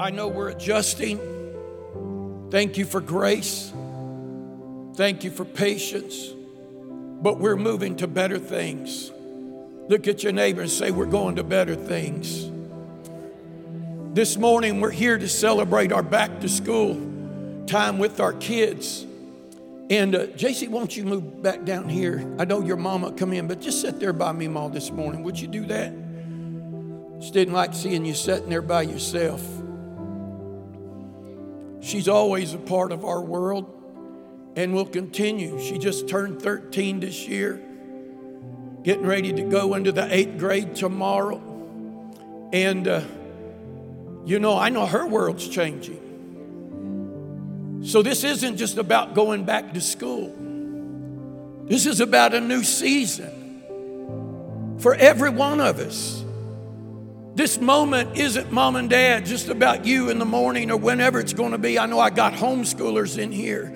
I know we're adjusting. Thank you for grace. Thank you for patience. But we're moving to better things. Look at your neighbor and say, We're going to better things. This morning, we're here to celebrate our back to school time with our kids. And uh, JC, won't you move back down here? I know your mama come in, but just sit there by me, Ma, this morning. Would you do that? Just didn't like seeing you sitting there by yourself. She's always a part of our world and will continue. She just turned 13 this year, getting ready to go into the eighth grade tomorrow. And uh, you know, I know her world's changing. So this isn't just about going back to school, this is about a new season for every one of us. This moment isn't mom and dad just about you in the morning or whenever it's going to be. I know I got homeschoolers in here,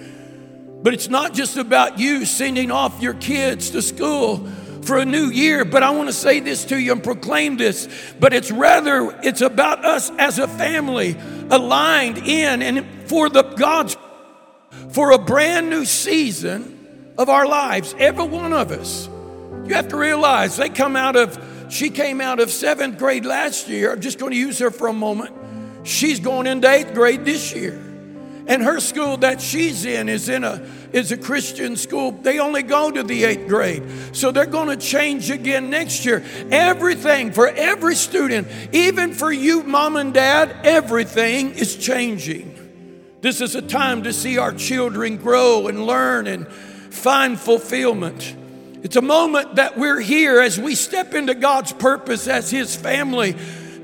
but it's not just about you sending off your kids to school for a new year, but I want to say this to you and proclaim this. But it's rather, it's about us as a family aligned in and for the God's, for a brand new season of our lives. Every one of us. You have to realize they come out of, she came out of seventh grade last year. I'm just going to use her for a moment. She's going into eighth grade this year. And her school that she's in is in a is a Christian school. They only go to the eighth grade. So they're going to change again next year. Everything for every student, even for you, mom and dad, everything is changing. This is a time to see our children grow and learn and find fulfillment. It's a moment that we're here as we step into God's purpose as His family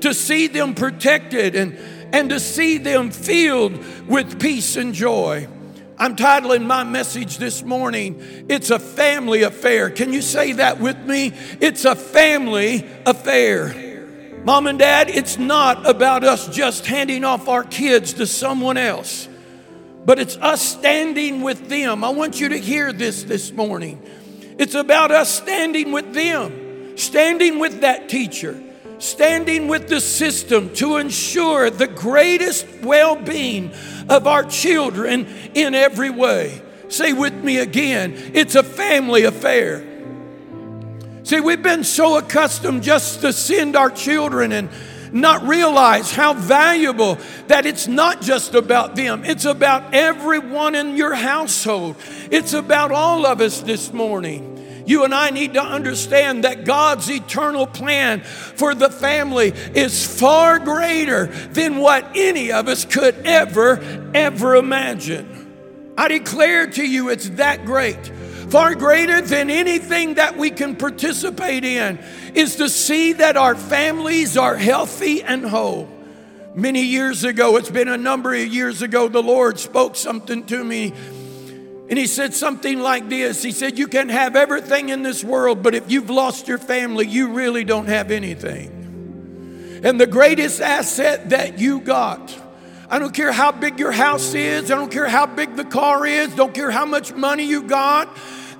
to see them protected and, and to see them filled with peace and joy. I'm titling my message this morning, It's a Family Affair. Can you say that with me? It's a family affair. Mom and dad, it's not about us just handing off our kids to someone else, but it's us standing with them. I want you to hear this this morning. It's about us standing with them, standing with that teacher standing with the system to ensure the greatest well being of our children in every way. Say with me again it's a family affair. See, we've been so accustomed just to send our children and not realize how valuable that it's not just about them, it's about everyone in your household. It's about all of us this morning. You and I need to understand that God's eternal plan for the family is far greater than what any of us could ever, ever imagine. I declare to you, it's that great. Far greater than anything that we can participate in is to see that our families are healthy and whole. Many years ago, it's been a number of years ago, the Lord spoke something to me and he said something like this He said, You can have everything in this world, but if you've lost your family, you really don't have anything. And the greatest asset that you got, I don't care how big your house is, I don't care how big the car is, don't care how much money you got,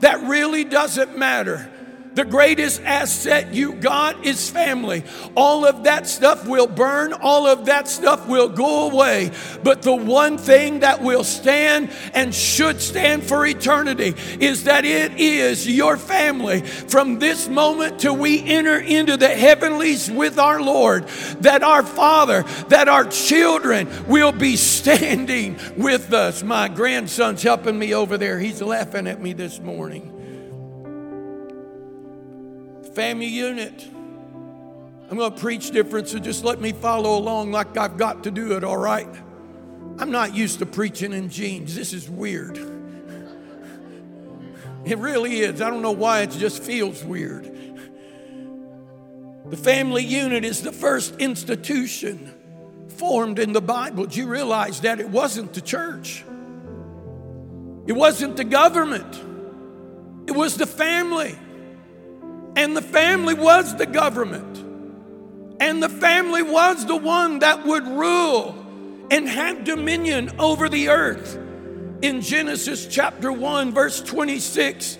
that really doesn't matter. The greatest asset you got is family. All of that stuff will burn, all of that stuff will go away. But the one thing that will stand and should stand for eternity is that it is your family from this moment till we enter into the heavenlies with our Lord, that our Father, that our children will be standing with us. My grandson's helping me over there. He's laughing at me this morning family unit. I'm going to preach different, so just let me follow along like I've got to do it, all right? I'm not used to preaching in jeans. This is weird. It really is. I don't know why it just feels weird. The family unit is the first institution formed in the Bible. Do you realize that it wasn't the church? It wasn't the government. It was the family. And the family was the government. And the family was the one that would rule and have dominion over the earth. In Genesis chapter 1, verse 26,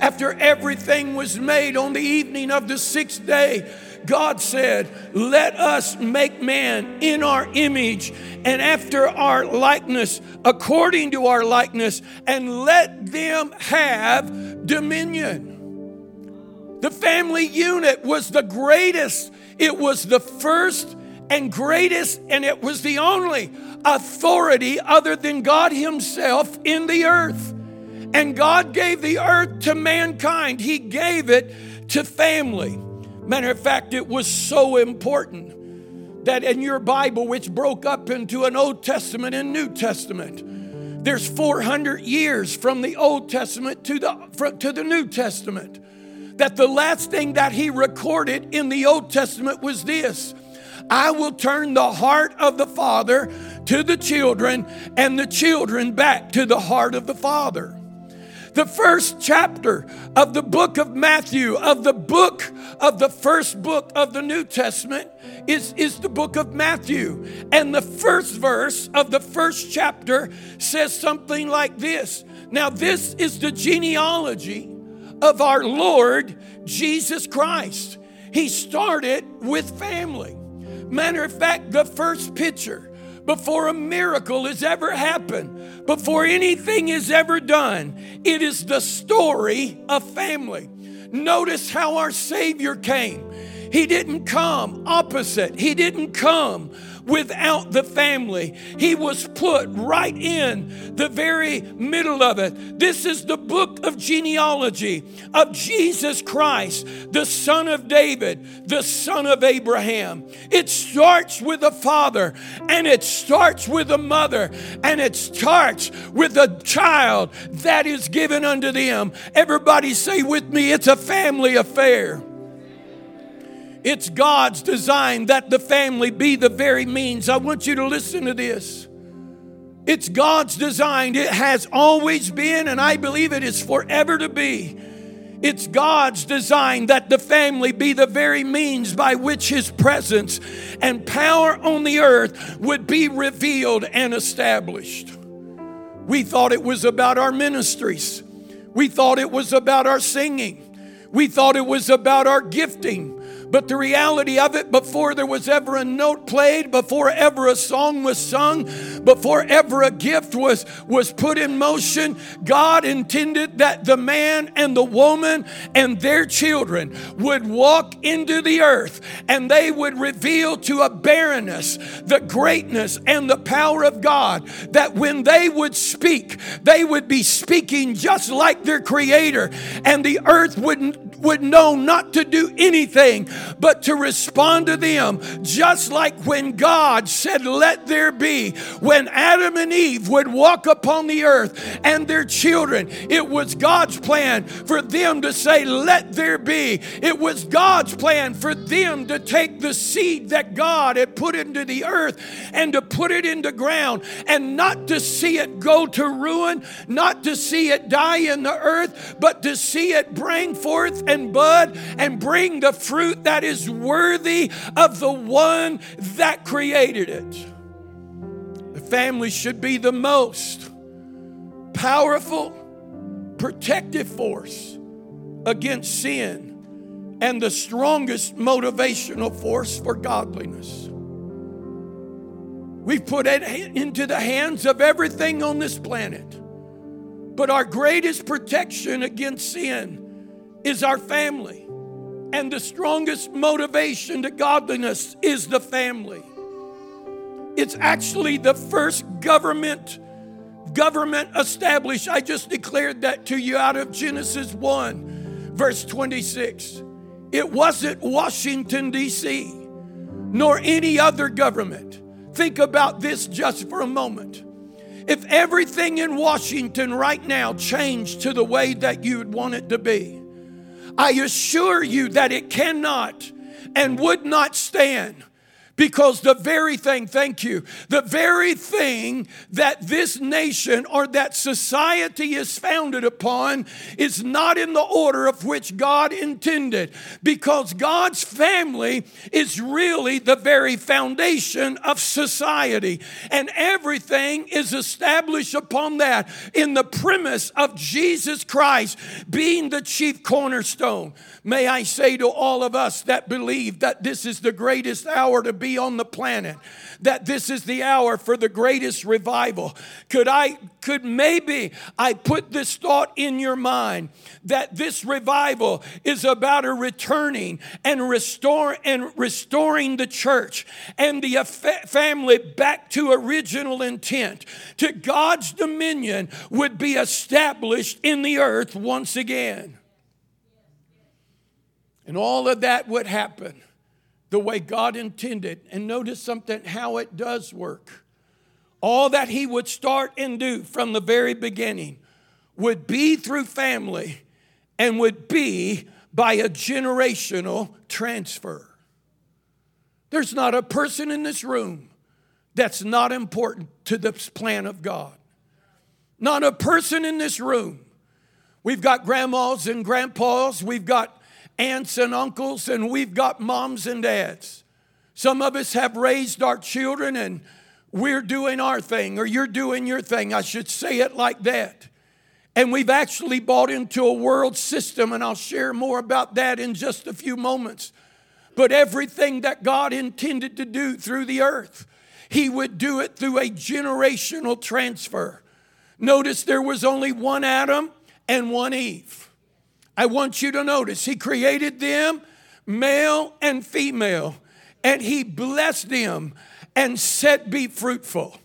after everything was made on the evening of the sixth day, God said, Let us make man in our image and after our likeness, according to our likeness, and let them have dominion. The family unit was the greatest, it was the first and greatest, and it was the only authority other than God Himself in the earth. And God gave the earth to mankind, He gave it to family. Matter of fact, it was so important that in your Bible, which broke up into an Old Testament and New Testament, there's 400 years from the Old Testament to the, to the New Testament. That the last thing that he recorded in the Old Testament was this I will turn the heart of the father to the children, and the children back to the heart of the father. The first chapter of the book of Matthew, of the book of the first book of the New Testament, is, is the book of Matthew. And the first verse of the first chapter says something like this. Now, this is the genealogy of our Lord Jesus Christ. He started with family. Matter of fact, the first picture before a miracle has ever happened, before anything is ever done, it is the story of family. Notice how our Savior came. He didn't come opposite, He didn't come without the family. He was put right in the very middle of it. This is the book of genealogy of Jesus Christ, the son of David, the son of Abraham. It starts with a father and it starts with a mother and it starts with a child that is given unto them. Everybody say with me, it's a family affair. It's God's design that the family be the very means. I want you to listen to this. It's God's design. It has always been, and I believe it is forever to be. It's God's design that the family be the very means by which His presence and power on the earth would be revealed and established. We thought it was about our ministries, we thought it was about our singing, we thought it was about our gifting. But the reality of it, before there was ever a note played, before ever a song was sung, before ever a gift was, was put in motion, God intended that the man and the woman and their children would walk into the earth and they would reveal to a barrenness the greatness and the power of God. That when they would speak, they would be speaking just like their Creator, and the earth would, would know not to do anything but to respond to them, just like when God said, Let there be. When Adam and Eve would walk upon the earth and their children, it was God's plan for them to say, Let there be. It was God's plan for them to take the seed that God had put into the earth and to put it into ground and not to see it go to ruin, not to see it die in the earth, but to see it bring forth and bud and bring the fruit that is worthy of the one that created it. The family should be the most powerful, protective force against sin and the strongest motivational force for godliness. We've put it into the hands of everything on this planet. But our greatest protection against sin is our family. And the strongest motivation to godliness is the family. It's actually the first government government established. I just declared that to you out of Genesis 1 verse 26. It wasn't Washington D.C. nor any other government. Think about this just for a moment. If everything in Washington right now changed to the way that you'd want it to be, I assure you that it cannot and would not stand Because the very thing, thank you, the very thing that this nation or that society is founded upon is not in the order of which God intended. Because God's family is really the very foundation of society. And everything is established upon that in the premise of Jesus Christ being the chief cornerstone. May I say to all of us that believe that this is the greatest hour to be on the planet, that this is the hour for the greatest revival. Could I, could maybe I put this thought in your mind that this revival is about a returning and restore and restoring the church and the family back to original intent, to God's dominion would be established in the earth once again. And all of that would happen the way God intended. And notice something how it does work. All that He would start and do from the very beginning would be through family and would be by a generational transfer. There's not a person in this room that's not important to the plan of God. Not a person in this room. We've got grandmas and grandpas, we've got aunts and uncles, and we've got moms and dads. Some of us have raised our children and we're doing our thing, or you're doing your thing. I should say it like that. And we've actually bought into a world system, and I'll share more about that in just a few moments. But everything that God intended to do through the earth, He would do it through a generational transfer. Notice there was only one Adam and one Eve. I want you to notice He created them male and female, and He blessed them and said, Be fruitful.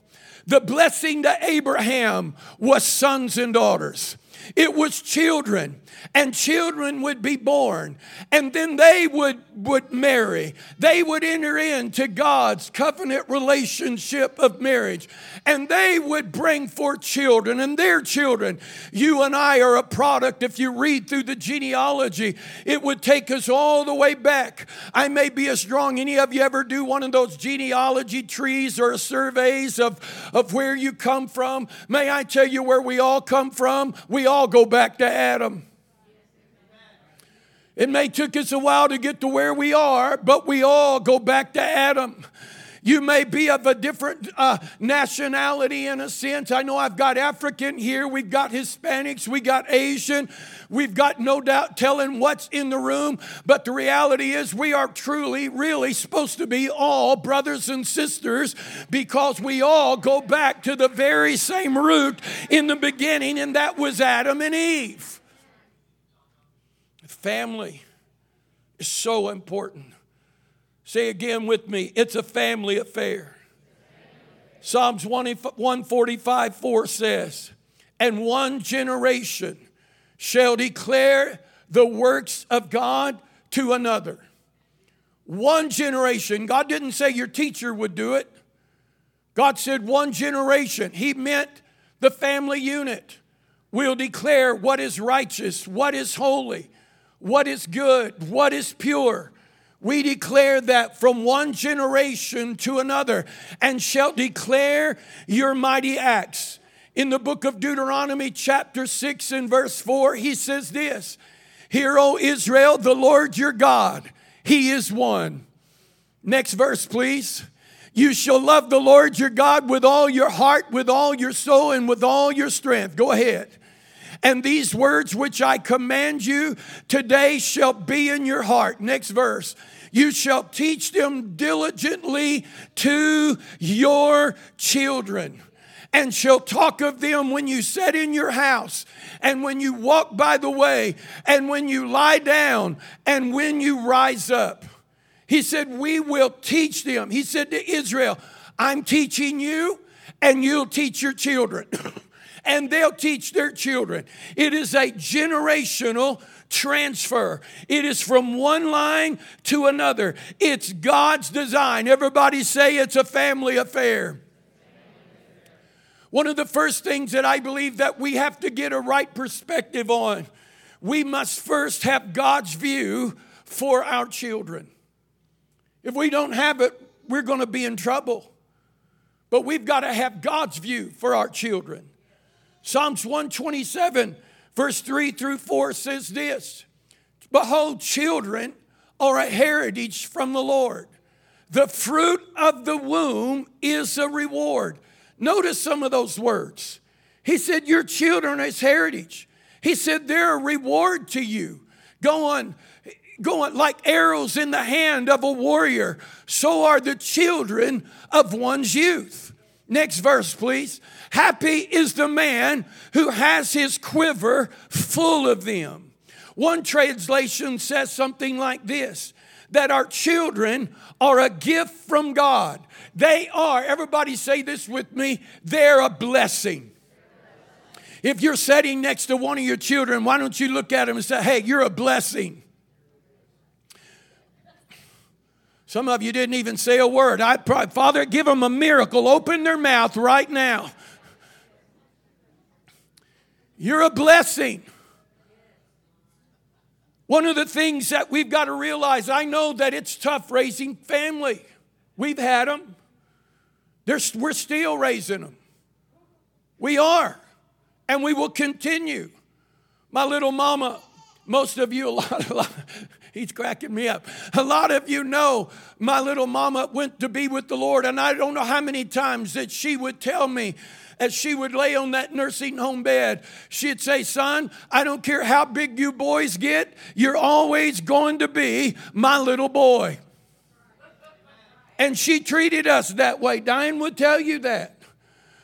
The blessing to Abraham was sons and daughters. It was children, and children would be born, and then they would, would marry. They would enter into God's covenant relationship of marriage, and they would bring forth children and their children. You and I are a product. If you read through the genealogy, it would take us all the way back. I may be as strong. Any of you ever do one of those genealogy trees or surveys of, of where you come from? May I tell you where we all come from? We all go back to Adam. It may took us a while to get to where we are, but we all go back to Adam. You may be of a different uh, nationality in a sense. I know I've got African here, we've got Hispanics, we got Asian, we've got no doubt telling what's in the room, but the reality is we are truly, really supposed to be all brothers and sisters because we all go back to the very same root in the beginning, and that was Adam and Eve. Family is so important. Say again with me it's a family affair. Psalms 145 4 says, And one generation shall declare the works of God to another. One generation. God didn't say your teacher would do it. God said one generation. He meant the family unit will declare what is righteous, what is holy, what is good, what is pure, we declare that from one generation to another, and shall declare your mighty acts. In the book of Deuteronomy, chapter 6 and verse 4, he says this Hear, O Israel, the Lord your God, he is one. Next verse, please. You shall love the Lord your God with all your heart, with all your soul, and with all your strength. Go ahead. And these words which I command you today shall be in your heart. Next verse. You shall teach them diligently to your children and shall talk of them when you sit in your house, and when you walk by the way, and when you lie down, and when you rise up. He said, We will teach them. He said to Israel, I'm teaching you, and you'll teach your children. and they'll teach their children. It is a generational transfer. It is from one line to another. It's God's design. Everybody say it's a family affair. One of the first things that I believe that we have to get a right perspective on, we must first have God's view for our children. If we don't have it we're going to be in trouble. But we've got to have God's view for our children. Psalms 127, verse 3 through 4 says this Behold, children are a heritage from the Lord. The fruit of the womb is a reward. Notice some of those words. He said, Your children is heritage. He said, They're a reward to you. Going, going like arrows in the hand of a warrior, so are the children of one's youth. Next verse, please. Happy is the man who has his quiver full of them. One translation says something like this that our children are a gift from God. They are, everybody say this with me, they're a blessing. If you're sitting next to one of your children, why don't you look at them and say, hey, you're a blessing? Some of you didn't even say a word. I probably, Father, give them a miracle. Open their mouth right now. You're a blessing. One of the things that we've got to realize, I know that it's tough raising family. We've had them. There's, we're still raising them. We are and we will continue. My little mama, most of you, a lot, a lot, he's cracking me up. A lot of you know my little mama went to be with the Lord, and I don't know how many times that she would tell me, as she would lay on that nursing home bed, she'd say, Son, I don't care how big you boys get, you're always going to be my little boy. And she treated us that way. Diane would tell you that.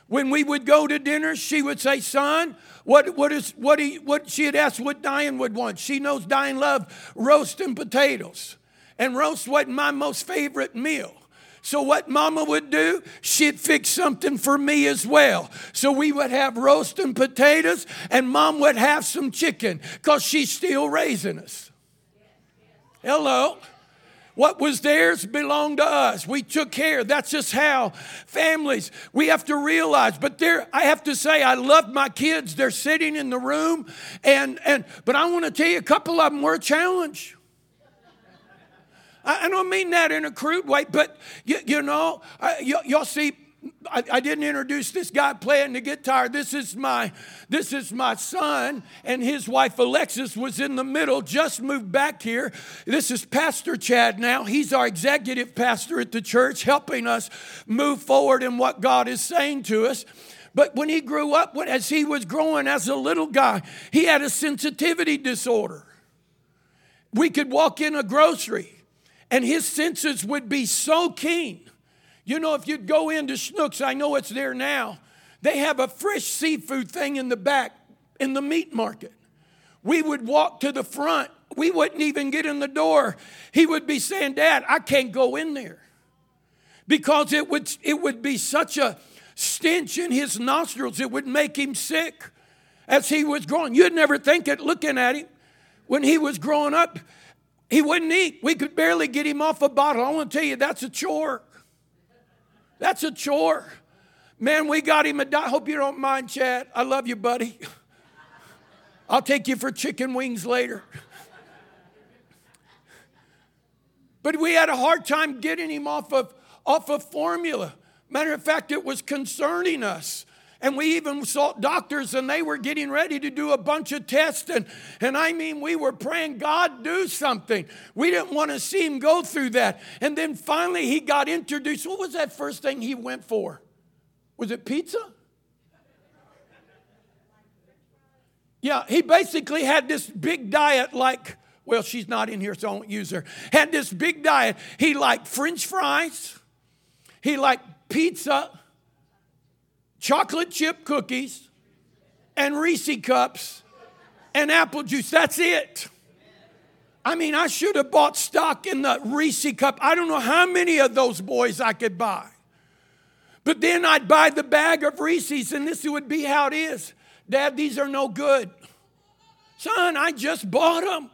When we would go to dinner, she would say, Son, what, what, is, what, he, what she had asked what Diane would want. She knows Diane loved roast and potatoes. And roast wasn't my most favorite meal. So, what mama would do, she'd fix something for me as well. So, we would have roast and potatoes, and mom would have some chicken because she's still raising us. Hello. What was theirs belonged to us. We took care. That's just how families, we have to realize. But there, I have to say, I love my kids. They're sitting in the room. And, and but I want to tell you, a couple of them were a challenge. I, I don't mean that in a crude way, but you, you know, y'all see I, I, didn't introduce this guy playing the guitar. This is my this is my son, and his wife Alexis was in the middle, just moved back here. This is Pastor Chad now. He's our executive pastor at the church, helping us move forward in what God is saying to us. But when he grew up, as he was growing as a little guy, he had a sensitivity disorder. We could walk in a grocery, and his senses would be so keen you know, if you'd go into Schnucks, I know it's there now, they have a fresh seafood thing in the back in the meat market. We would walk to the front. We wouldn't even get in the door. He would be saying, Dad, I can't go in there. Because it would, it would be such a stench in his nostrils, it would make him sick as he was growing. You'd never think it looking at him. When he was growing up, he wouldn't eat. We could barely get him off a bottle. I want to tell you, that's a chore. That's a chore. Man, we got him a diet. Hope you don't mind, Chad. I love you, buddy. I'll take you for chicken wings later. But we had a hard time getting him off of, off of formula. Matter of fact, it was concerning us. And we even saw doctors and they were getting ready to do a bunch of tests. And, and I mean, we were praying, God, do something. We didn't want to see him go through that. And then finally, he got introduced. What was that first thing he went for? Was it pizza? Yeah, he basically had this big diet like, well, she's not in here, so I won't use her. Had this big diet. He liked french fries, he liked pizza chocolate chip cookies and Reese cups and apple juice. That's it. I mean, I should have bought stock in the Reese cup. I don't know how many of those boys I could buy. But then I'd buy the bag of Reese's, and this would be how it is. Dad, these are no good. Son, I just bought them.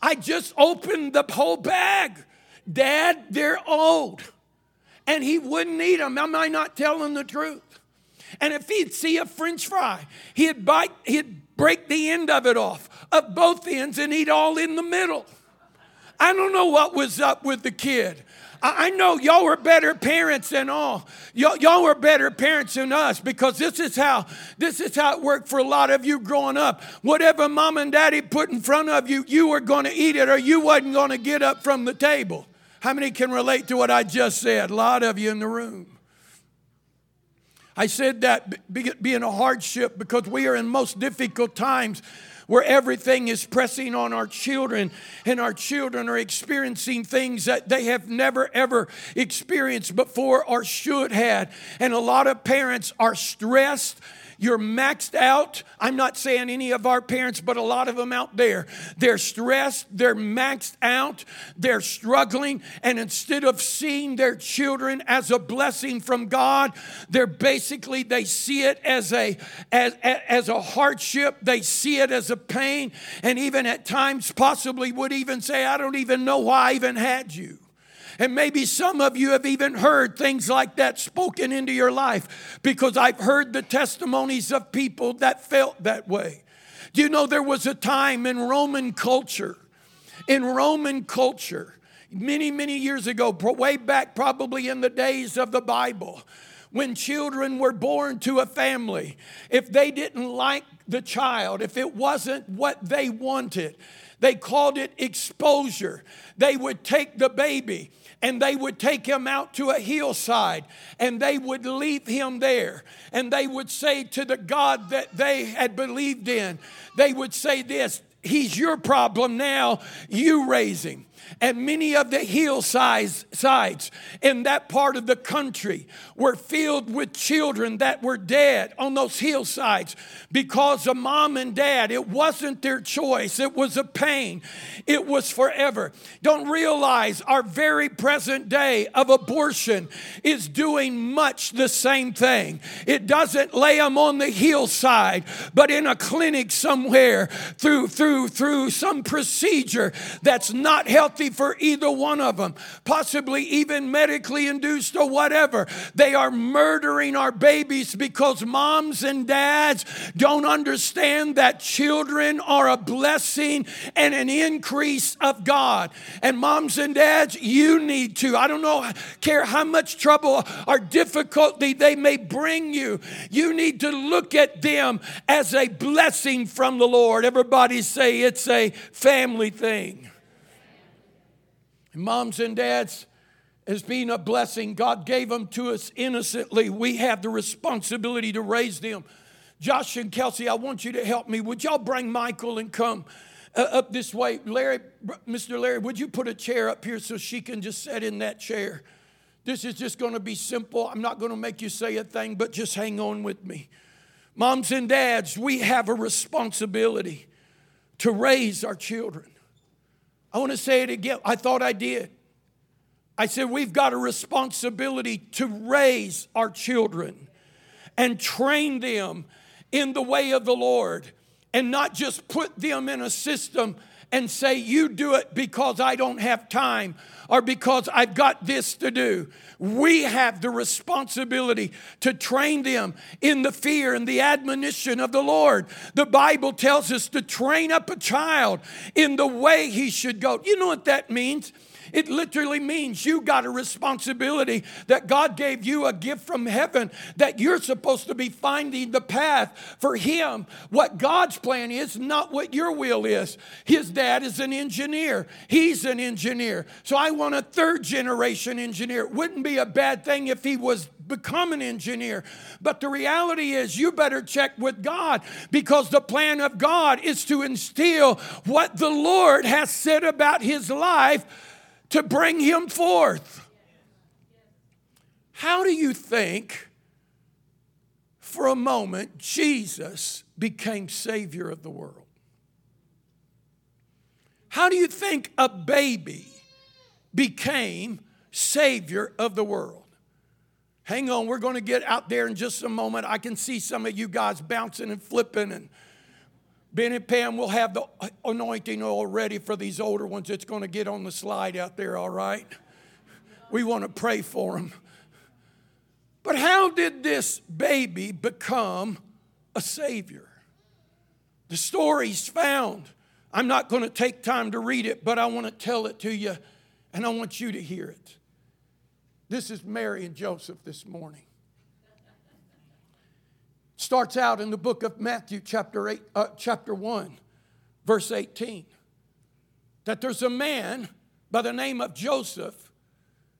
I just opened the whole bag. Dad, they're old and he wouldn't eat them. Am I not telling the truth? And if he'd see a french fry, he'd bite, he'd break the end of it off, of both ends, and eat all in the middle. I don't know what was up with the kid. I know y'all were better parents than all. Y'all, y'all were better parents than us because this is how this is how it worked for a lot of you growing up. Whatever mom and daddy put in front of you, you were going to eat it or you wasn't going to get up from the table. How many can relate to what I just said? A lot of you in the room. I said that being a hardship because we are in most difficult times where everything is pressing on our children, and our children are experiencing things that they have never ever experienced before or should have. And a lot of parents are stressed you're maxed out. I'm not saying any of our parents, but a lot of them out there. They're stressed, they're maxed out, they're struggling, and instead of seeing their children as a blessing from God, they're basically they see it as a as, as a hardship, they see it as a pain, and even at times possibly would even say, I don't even know why I even had you. And maybe some of you have even heard things like that spoken into your life because I've heard the testimonies of people that felt that way. Do you know there was a time in Roman culture, in Roman culture, many, many years ago, way back probably in the days of the Bible, when children were born to a family, if they didn't like the child, if it wasn't what they wanted, they called it exposure. They would take the baby and they would take him out to a hillside and they would leave him there. And they would say to the God that they had believed in, they would say this, He's your problem now, you raise him and many of the hillsides sides in that part of the country were filled with children that were dead on those hillsides because of mom and dad. It wasn't their choice, it was a pain, it was forever. Don't realize our very present day of abortion is doing much the same thing. It doesn't lay them on the hillside, but in a clinic somewhere through through through some procedure that's not healthy for either one of them, possibly even medically induced or whatever. They are murdering our babies because moms and dads don't understand that children are a blessing and an increase of God. And moms and dads, you need to, I don't know, care how much trouble or difficulty they may bring you, you need to look at them as a blessing from the Lord. Everybody say it's a family thing. Moms and dads, as being a blessing, God gave them to us innocently. We have the responsibility to raise them. Josh and Kelsey, I want you to help me. Would y'all bring Michael and come uh, up this way? Larry, Mr. Larry, would you put a chair up here so she can just sit in that chair? This is just going to be simple. I'm not going to make you say a thing, but just hang on with me. Moms and dads, we have a responsibility to raise our children. I want to say it again. I thought I did. I said, we've got a responsibility to raise our children and train them in the way of the Lord and not just put them in a system and say, You do it because I don't have time or because I've got this to do. We have the responsibility to train them in the fear and the admonition of the Lord. The Bible tells us to train up a child in the way he should go. You know what that means? It literally means you got a responsibility that God gave you a gift from heaven that you're supposed to be finding the path for Him. What God's plan is, not what your will is. His dad is an engineer, he's an engineer. So I want a third generation engineer. It wouldn't be a bad thing if he was become an engineer. But the reality is, you better check with God because the plan of God is to instill what the Lord has said about his life to bring him forth. How do you think, for a moment, Jesus became Savior of the world? How do you think a baby became Savior of the world? Hang on, we're going to get out there in just a moment. I can see some of you guys bouncing and flipping and Ben and Pam will have the anointing oil ready for these older ones. It's going to get on the slide out there, all right? We want to pray for them. But how did this baby become a savior? The story's found. I'm not going to take time to read it, but I want to tell it to you and I want you to hear it. This is Mary and Joseph this morning. Starts out in the book of Matthew, chapter, eight, uh, chapter 1, verse 18, that there's a man by the name of Joseph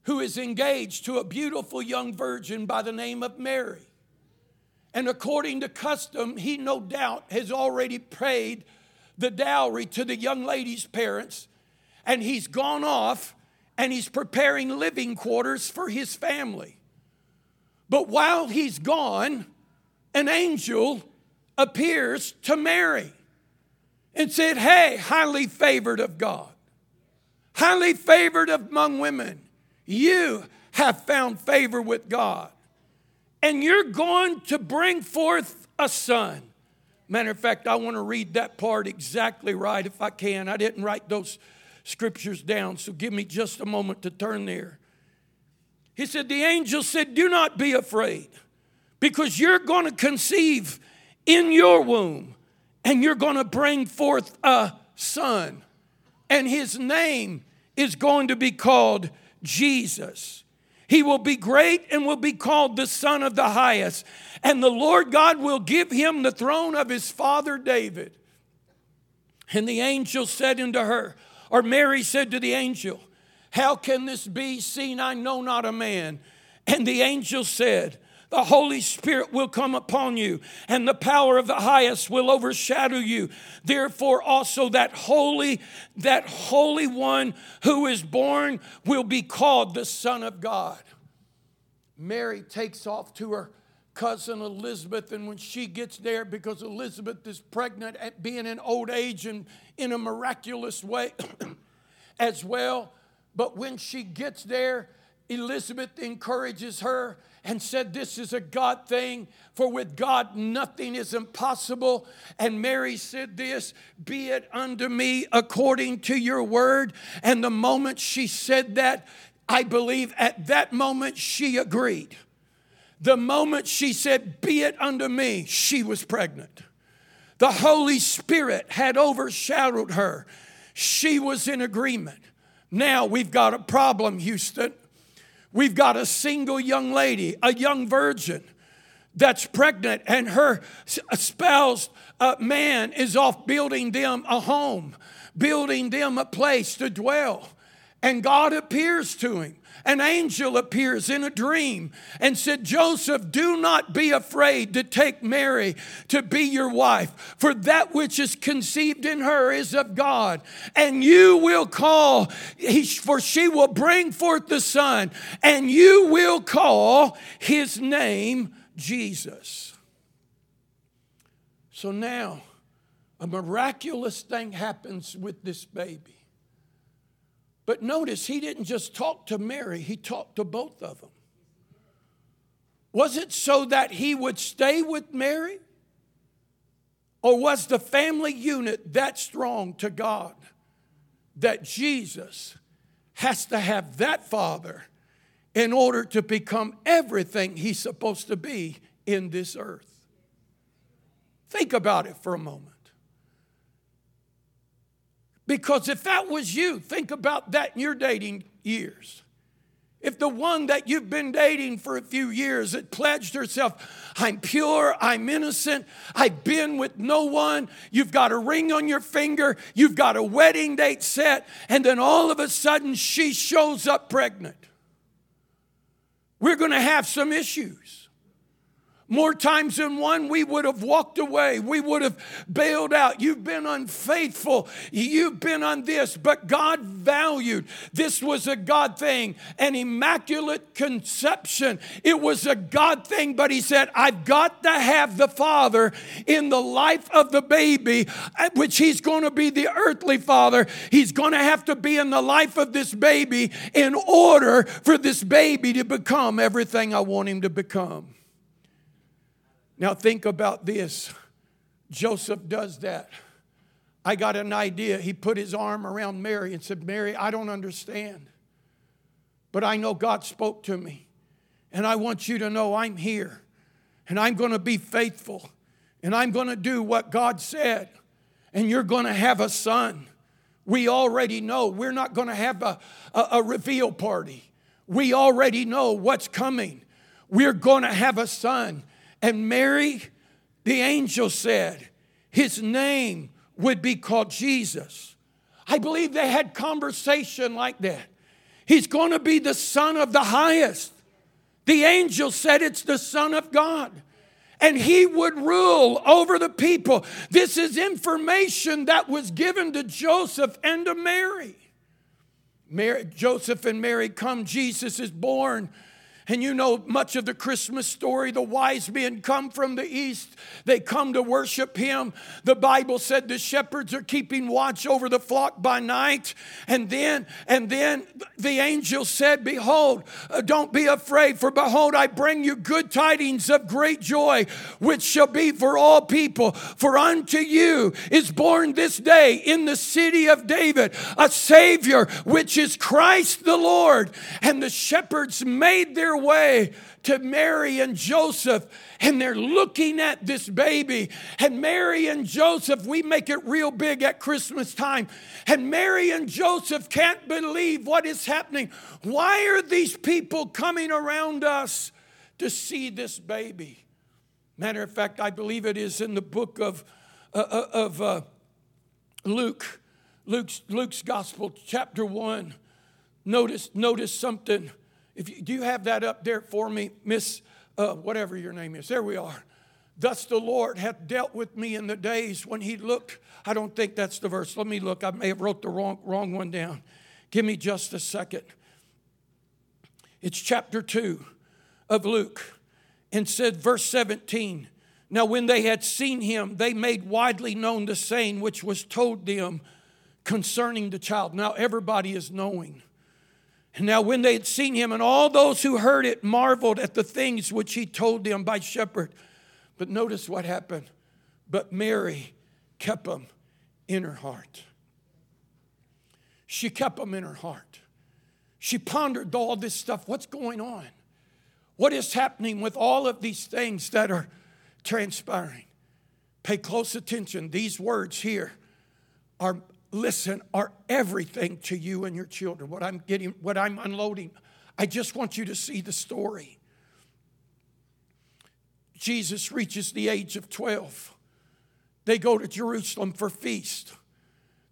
who is engaged to a beautiful young virgin by the name of Mary. And according to custom, he no doubt has already paid the dowry to the young lady's parents, and he's gone off and he's preparing living quarters for his family. But while he's gone, an angel appears to Mary and said, Hey, highly favored of God, highly favored among women, you have found favor with God, and you're going to bring forth a son. Matter of fact, I want to read that part exactly right if I can. I didn't write those scriptures down, so give me just a moment to turn there. He said, The angel said, Do not be afraid, because you're going to conceive in your womb, and you're going to bring forth a son, and his name is going to be called Jesus. He will be great and will be called the Son of the Highest. And the Lord God will give him the throne of his father David. And the angel said unto her, or Mary said to the angel, How can this be, seeing I know not a man? And the angel said, the Holy Spirit will come upon you, and the power of the highest will overshadow you. Therefore, also that holy, that holy one who is born will be called the Son of God. Mary takes off to her cousin Elizabeth, and when she gets there, because Elizabeth is pregnant at being in old age and in a miraculous way as well. But when she gets there, Elizabeth encourages her and said, This is a God thing, for with God nothing is impossible. And Mary said, This, be it unto me according to your word. And the moment she said that, I believe at that moment she agreed. The moment she said, Be it unto me, she was pregnant. The Holy Spirit had overshadowed her. She was in agreement. Now we've got a problem, Houston. We've got a single young lady, a young virgin that's pregnant, and her spouse man is off building them a home, building them a place to dwell. And God appears to him an angel appears in a dream and said, Joseph, do not be afraid to take Mary to be your wife, for that which is conceived in her is of God. And you will call, for she will bring forth the Son, and you will call his name Jesus. So now, a miraculous thing happens with this baby. But notice he didn't just talk to Mary, he talked to both of them. Was it so that he would stay with Mary? Or was the family unit that strong to God that Jesus has to have that father in order to become everything he's supposed to be in this earth? Think about it for a moment. Because if that was you, think about that in your dating years. If the one that you've been dating for a few years had pledged herself, I'm pure, I'm innocent, I've been with no one, you've got a ring on your finger, you've got a wedding date set, and then all of a sudden she shows up pregnant. We're gonna have some issues. More times than one, we would have walked away. We would have bailed out. You've been unfaithful. You've been on this. But God valued this was a God thing, an immaculate conception. It was a God thing, but He said, I've got to have the Father in the life of the baby, which He's going to be the earthly Father. He's going to have to be in the life of this baby in order for this baby to become everything I want him to become. Now, think about this Joseph does that. I got an idea. He put his arm around Mary and said, Mary, I don't understand, but I know God spoke to me. And I want you to know I'm here and I'm going to be faithful and I'm going to do what God said. And you're going to have a son. We already know we're not going to have a, a, a reveal party. we already know what's coming. We're going to have a son. And Mary, the angel said, his name would be called Jesus. I believe they had conversation like that. He's going to be the son of the highest. The angel said it's the son of God and he would rule over the people. This is information that was given to Joseph and to Mary. Mary Joseph and Mary come, Jesus is born. And you know much of the Christmas story. The wise men come from the east. They come to worship him. The Bible said the shepherds are keeping watch over the flock by night. And then, and then the angel said, Behold, uh, don't be afraid, for behold, I bring you good tidings of great joy, which shall be for all people. For unto you is born this day in the city of David a Savior, which is Christ the Lord. And the shepherds made their way to Mary and Joseph, and they're looking at this baby. And Mary and Joseph, we make it real big at Christmas time. And Mary and Joseph can't believe what is happening. Why are these people coming around us to see this baby? Matter of fact, I believe it is in the book of, uh, uh of uh, Luke, Luke's, Luke's Gospel, chapter 1. Notice, notice something if you, do you have that up there for me, Miss, uh, whatever your name is? There we are. Thus the Lord hath dealt with me in the days when he looked. I don't think that's the verse. Let me look. I may have wrote the wrong, wrong one down. Give me just a second. It's chapter 2 of Luke and said, verse 17. Now, when they had seen him, they made widely known the saying which was told them concerning the child. Now, everybody is knowing. Now, when they had seen him, and all those who heard it marveled at the things which he told them by shepherd. But notice what happened. But Mary kept them in her heart. She kept them in her heart. She pondered all this stuff. What's going on? What is happening with all of these things that are transpiring? Pay close attention. These words here are listen, are everything to you and your children. What I'm getting, what I'm unloading. I just want you to see the story. Jesus reaches the age of 12. They go to Jerusalem for feast.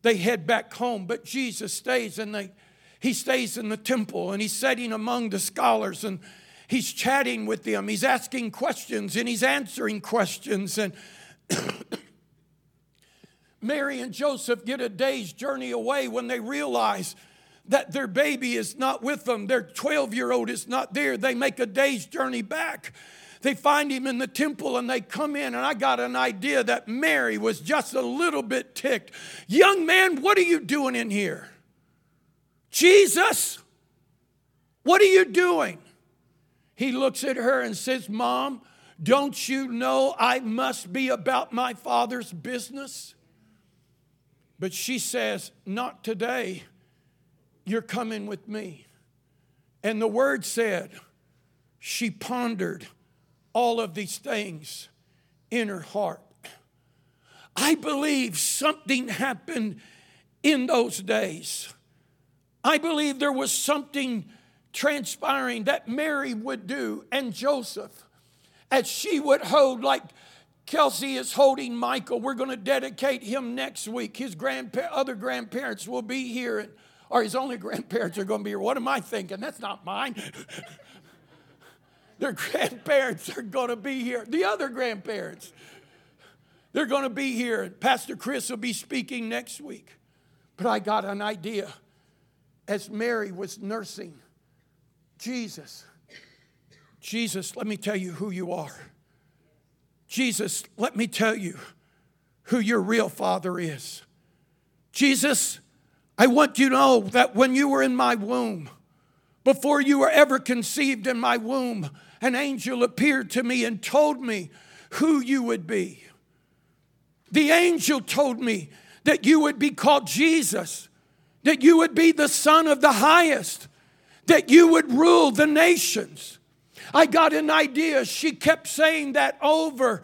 They head back home, but Jesus stays and they he stays in the temple and he's sitting among the scholars and he's chatting with them. He's asking questions and he's answering questions and Mary and Joseph get a day's journey away when they realize that their baby is not with them. Their 12 year old is not there. They make a day's journey back. They find him in the temple and they come in, and I got an idea that Mary was just a little bit ticked. Young man, what are you doing in here? Jesus, what are you doing? He looks at her and says, Mom, don't you know I must be about my father's business? But she says, Not today. You're coming with me. And the word said, she pondered all of these things in her heart. I believe something happened in those days. I believe there was something transpiring that Mary would do and Joseph as she would hold, like Kelsey is holding Michael. We're going to dedicate him next week. His grandpa- other grandparents will be here, and, or his only grandparents are going to be here. What am I thinking? That's not mine. Their grandparents are going to be here. The other grandparents, they're going to be here. Pastor Chris will be speaking next week. But I got an idea as Mary was nursing Jesus. Jesus, let me tell you who you are. Jesus, let me tell you who your real father is. Jesus, I want you to know that when you were in my womb, before you were ever conceived in my womb, an angel appeared to me and told me who you would be. The angel told me that you would be called Jesus, that you would be the Son of the highest, that you would rule the nations. I got an idea. She kept saying that over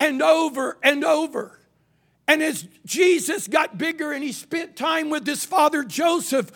and over and over. And as Jesus got bigger and he spent time with his father Joseph,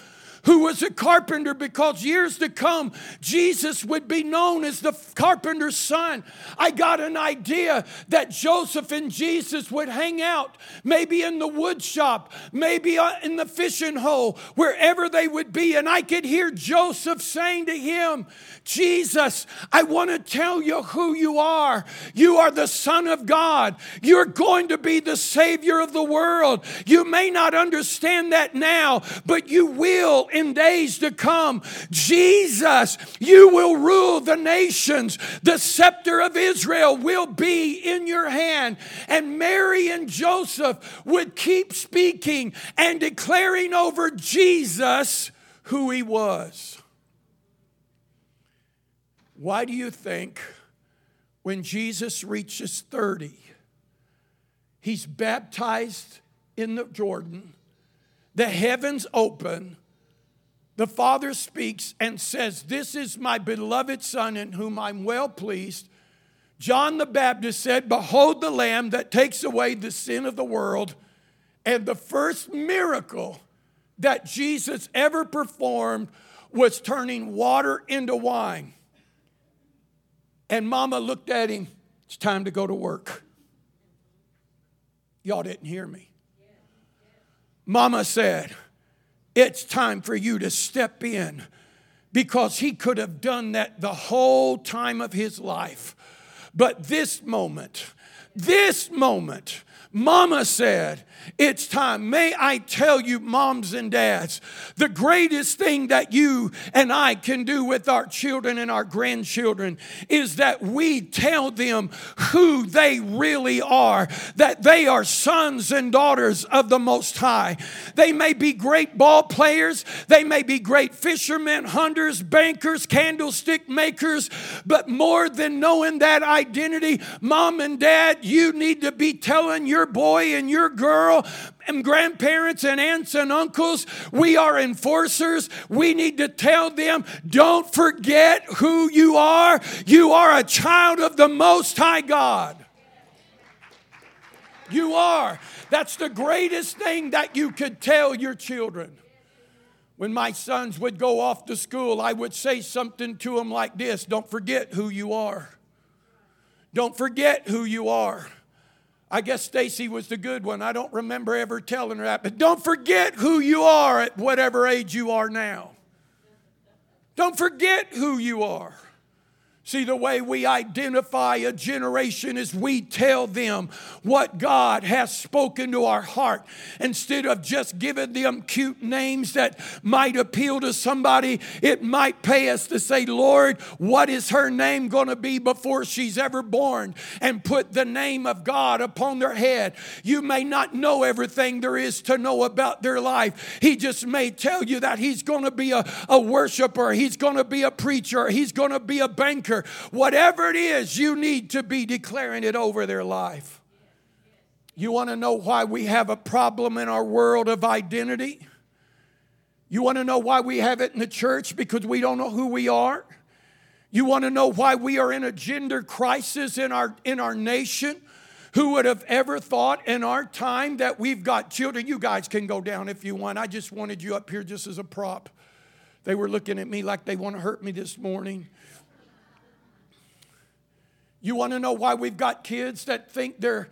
who was a carpenter because years to come, Jesus would be known as the carpenter's son. I got an idea that Joseph and Jesus would hang out, maybe in the wood shop, maybe uh, in the fishing hole, wherever they would be. And I could hear Joseph saying to him, Jesus, I want to tell you who you are. You are the Son of God. You're going to be the Savior of the world. You may not understand that now, but you will in days to come. Jesus, you will rule the nations. The scepter of Israel will be in your hand. And Mary and Joseph would keep speaking and declaring over Jesus who he was. Why do you think when Jesus reaches 30, he's baptized in the Jordan, the heavens open, the Father speaks and says, This is my beloved Son in whom I'm well pleased. John the Baptist said, Behold the Lamb that takes away the sin of the world. And the first miracle that Jesus ever performed was turning water into wine. And Mama looked at him, It's time to go to work. Y'all didn't hear me. Mama said, it's time for you to step in because he could have done that the whole time of his life. But this moment, this moment, Mama said, It's time. May I tell you, moms and dads, the greatest thing that you and I can do with our children and our grandchildren is that we tell them who they really are, that they are sons and daughters of the Most High. They may be great ball players, they may be great fishermen, hunters, bankers, candlestick makers, but more than knowing that identity, mom and dad, you need to be telling your boy and your girl and grandparents and aunts and uncles. We are enforcers. We need to tell them don't forget who you are. You are a child of the Most High God. You are. That's the greatest thing that you could tell your children. When my sons would go off to school, I would say something to them like this Don't forget who you are. Don't forget who you are. I guess Stacy was the good one. I don't remember ever telling her that. But don't forget who you are at whatever age you are now. Don't forget who you are. See, the way we identify a generation is we tell them what God has spoken to our heart instead of just giving them cute names that might appeal to somebody. It might pay us to say, Lord, what is her name going to be before she's ever born? And put the name of God upon their head. You may not know everything there is to know about their life. He just may tell you that he's going to be a, a worshiper, he's going to be a preacher, he's going to be a banker whatever it is, you need to be declaring it over their life. You want to know why we have a problem in our world of identity? You want to know why we have it in the church? Because we don't know who we are. You want to know why we are in a gender crisis in our, in our nation? Who would have ever thought in our time that we've got children? You guys can go down if you want. I just wanted you up here just as a prop. They were looking at me like they want to hurt me this morning. You want to know why we've got kids that think they're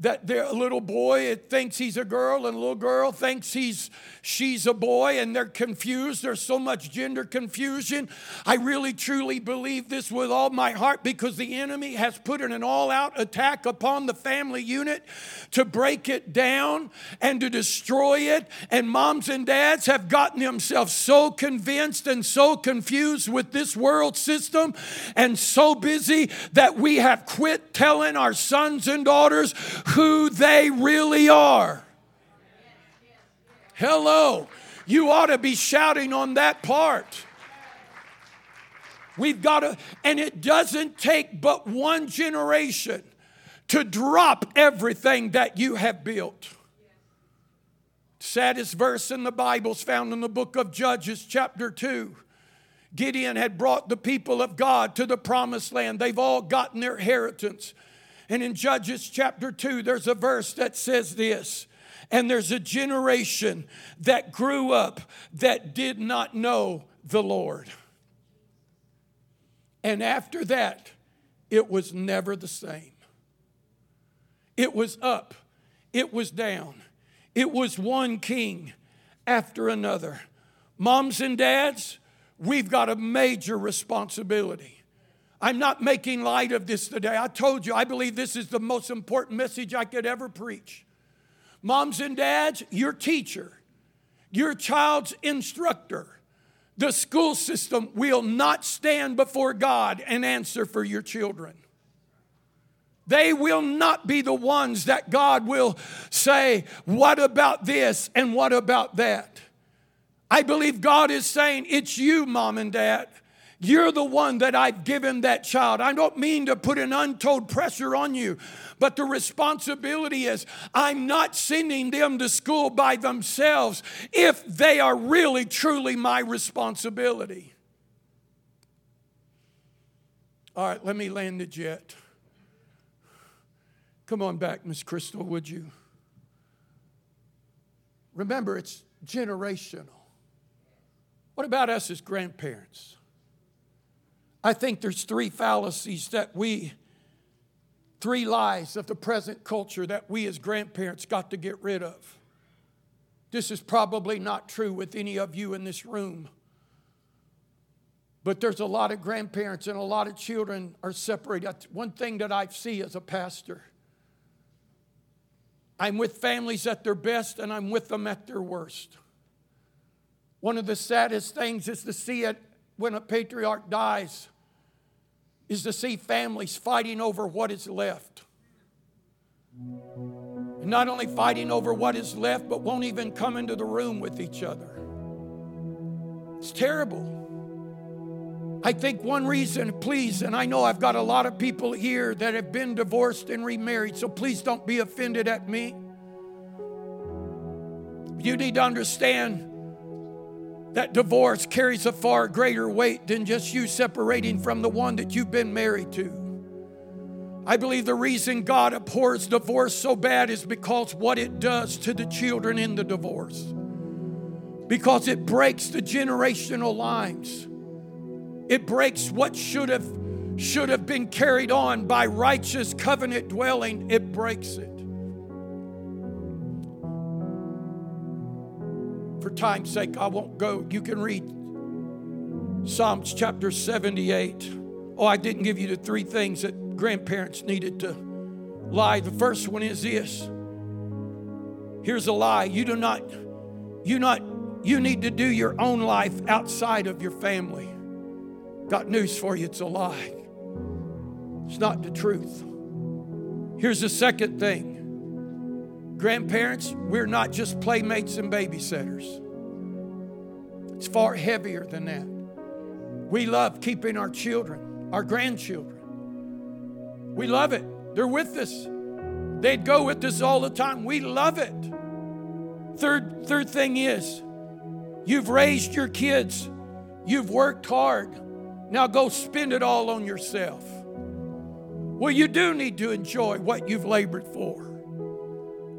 that their little boy thinks he's a girl and a little girl thinks he's she's a boy and they're confused. There's so much gender confusion. I really truly believe this with all my heart because the enemy has put in an all-out attack upon the family unit to break it down and to destroy it. And moms and dads have gotten themselves so convinced and so confused with this world system and so busy that we have quit telling our sons and daughters who they really are. Hello. You ought to be shouting on that part. We've got to, and it doesn't take but one generation to drop everything that you have built. Saddest verse in the Bible is found in the book of Judges, chapter 2. Gideon had brought the people of God to the promised land. They've all gotten their inheritance. And in Judges chapter 2, there's a verse that says this And there's a generation that grew up that did not know the Lord. And after that, it was never the same. It was up, it was down, it was one king after another. Moms and dads, we've got a major responsibility. I'm not making light of this today. I told you, I believe this is the most important message I could ever preach. Moms and dads, your teacher, your child's instructor, the school system will not stand before God and answer for your children. They will not be the ones that God will say, What about this and what about that? I believe God is saying, It's you, mom and dad. You're the one that I've given that child. I don't mean to put an untold pressure on you, but the responsibility is I'm not sending them to school by themselves if they are really, truly my responsibility. All right, let me land the jet. Come on back, Miss Crystal, would you? Remember, it's generational. What about us as grandparents? I think there's three fallacies that we, three lies of the present culture that we as grandparents got to get rid of. This is probably not true with any of you in this room. But there's a lot of grandparents and a lot of children are separated. One thing that I see as a pastor, I'm with families at their best and I'm with them at their worst. One of the saddest things is to see it when a patriarch dies is to see families fighting over what is left. And not only fighting over what is left, but won't even come into the room with each other. It's terrible. I think one reason, please, and I know I've got a lot of people here that have been divorced and remarried, so please don't be offended at me. You need to understand that divorce carries a far greater weight than just you separating from the one that you've been married to. I believe the reason God abhors divorce so bad is because what it does to the children in the divorce. Because it breaks the generational lines. It breaks what should have should have been carried on by righteous covenant dwelling. It breaks it. For time's sake, I won't go. You can read Psalms chapter 78. Oh, I didn't give you the three things that grandparents needed to lie. The first one is this. Here's a lie. You do not, you not, you need to do your own life outside of your family. Got news for you, it's a lie. It's not the truth. Here's the second thing Grandparents, we're not just playmates and babysitters. It's far heavier than that. We love keeping our children, our grandchildren. We love it. They're with us. They'd go with us all the time. We love it. Third, third thing is, you've raised your kids, you've worked hard. Now go spend it all on yourself. Well, you do need to enjoy what you've labored for.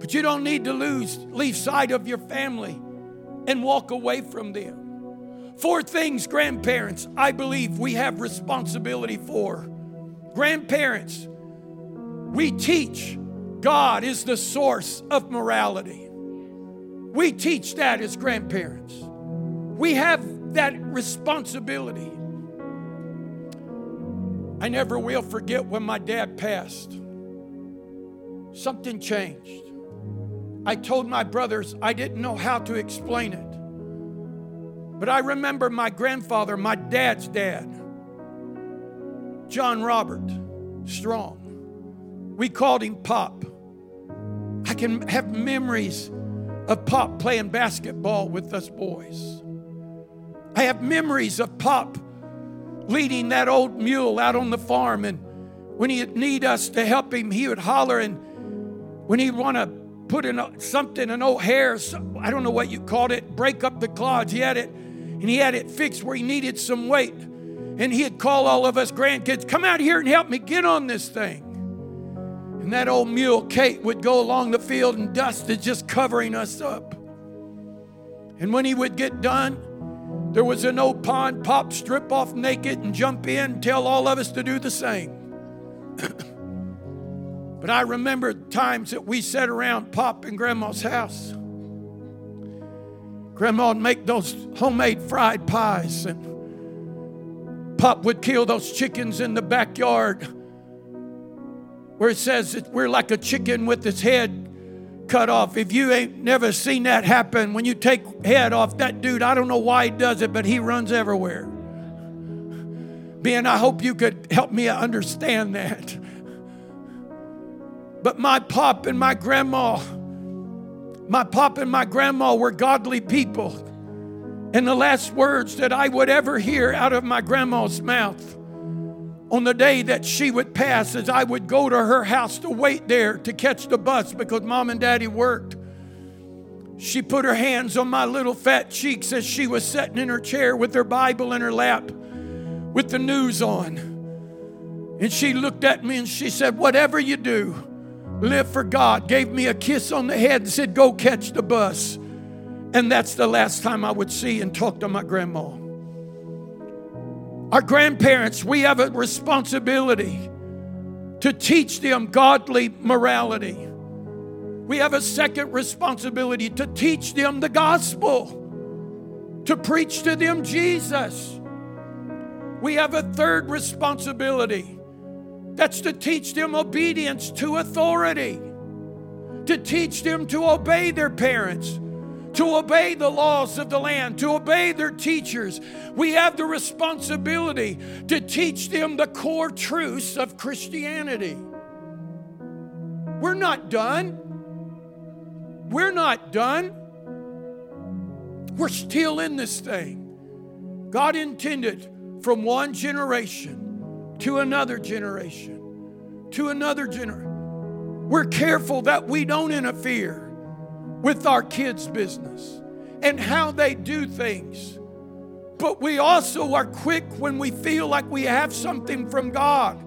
But you don't need to lose, leave sight of your family and walk away from them. Four things, grandparents, I believe we have responsibility for. Grandparents, we teach God is the source of morality. We teach that as grandparents. We have that responsibility. I never will forget when my dad passed. Something changed. I told my brothers I didn't know how to explain it. But I remember my grandfather, my dad's dad, John Robert Strong. We called him Pop. I can have memories of Pop playing basketball with us boys. I have memories of Pop leading that old mule out on the farm, and when he'd need us to help him, he would holler, and when he'd want to put in something, an old harrow, I don't know what you called it, break up the clods. He had it, and he had it fixed where he needed some weight. And he'd call all of us grandkids, come out here and help me get on this thing. And that old mule, Kate, would go along the field and dust is just covering us up. And when he would get done, there was an old pond, Pop strip off naked and jump in, tell all of us to do the same. but I remember times that we sat around Pop and Grandma's house. Grandma would make those homemade fried pies, and Pop would kill those chickens in the backyard where it says that we're like a chicken with its head cut off. If you ain't never seen that happen, when you take head off that dude, I don't know why he does it, but he runs everywhere. Ben, I hope you could help me understand that. But my pop and my grandma, my pop and my grandma were godly people. And the last words that I would ever hear out of my grandma's mouth on the day that she would pass as I would go to her house to wait there to catch the bus because mom and daddy worked. She put her hands on my little fat cheeks as she was sitting in her chair with her Bible in her lap with the news on. And she looked at me and she said, Whatever you do, live for God. Gave me a kiss on the head and said, Go catch the bus. And that's the last time I would see and talk to my grandma. Our grandparents, we have a responsibility to teach them godly morality. We have a second responsibility to teach them the gospel, to preach to them Jesus. We have a third responsibility that's to teach them obedience to authority, to teach them to obey their parents to obey the laws of the land, to obey their teachers. We have the responsibility to teach them the core truths of Christianity. We're not done. We're not done. We're still in this thing. God intended from one generation to another generation to another generation. We're careful that we don't interfere with our kids' business and how they do things. But we also are quick when we feel like we have something from God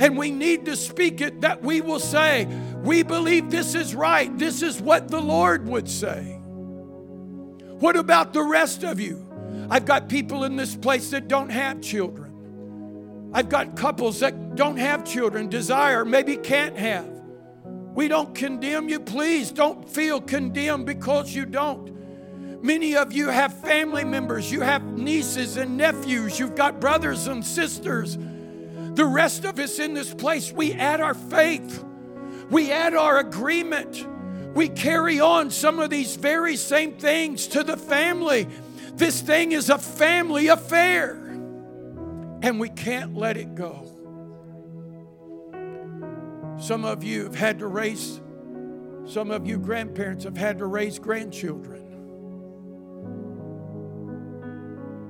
and we need to speak it that we will say, We believe this is right. This is what the Lord would say. What about the rest of you? I've got people in this place that don't have children. I've got couples that don't have children, desire, maybe can't have. We don't condemn you. Please don't feel condemned because you don't. Many of you have family members, you have nieces and nephews, you've got brothers and sisters. The rest of us in this place, we add our faith, we add our agreement, we carry on some of these very same things to the family. This thing is a family affair, and we can't let it go. Some of you have had to raise, some of you grandparents have had to raise grandchildren.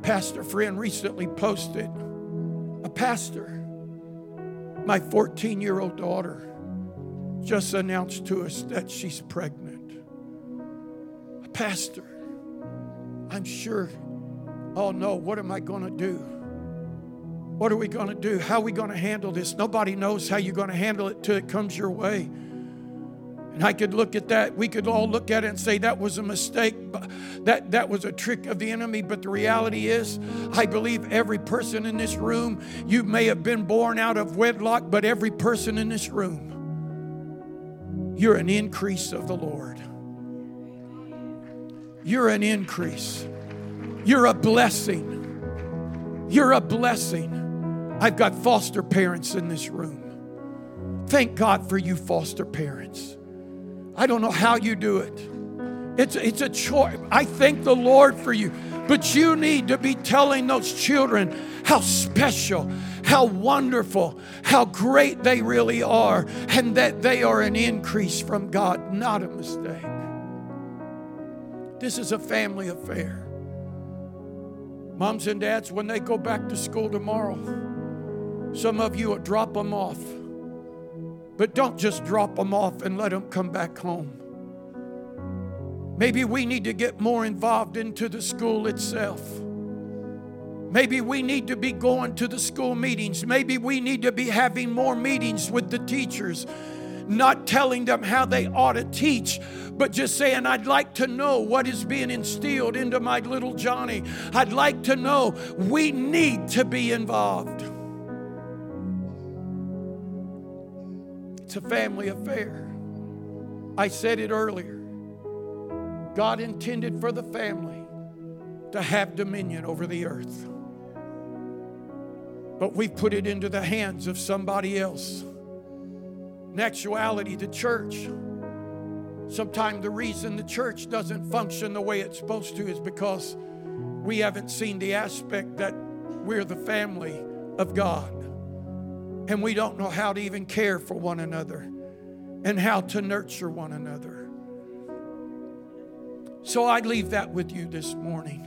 Pastor friend recently posted a pastor, my 14 year old daughter, just announced to us that she's pregnant. A pastor, I'm sure, oh no, what am I going to do? What are we going to do? How are we going to handle this? Nobody knows how you're going to handle it till it comes your way. And I could look at that. We could all look at it and say that was a mistake. That, that was a trick of the enemy. But the reality is, I believe every person in this room, you may have been born out of wedlock, but every person in this room, you're an increase of the Lord. You're an increase. You're a blessing. You're a blessing. I've got foster parents in this room. Thank God for you, foster parents. I don't know how you do it. It's, it's a choice. I thank the Lord for you. But you need to be telling those children how special, how wonderful, how great they really are, and that they are an increase from God, not a mistake. This is a family affair. Moms and dads, when they go back to school tomorrow, some of you will drop them off. But don't just drop them off and let them come back home. Maybe we need to get more involved into the school itself. Maybe we need to be going to the school meetings. Maybe we need to be having more meetings with the teachers not telling them how they ought to teach, but just saying, I'd like to know what is being instilled into my little Johnny. I'd like to know we need to be involved. It's a family affair. I said it earlier. God intended for the family to have dominion over the earth. But we've put it into the hands of somebody else. In actuality, the church, sometimes the reason the church doesn't function the way it's supposed to is because we haven't seen the aspect that we're the family of God. And we don't know how to even care for one another and how to nurture one another. So I leave that with you this morning.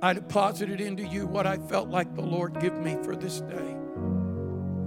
I deposited into you what I felt like the Lord give me for this day.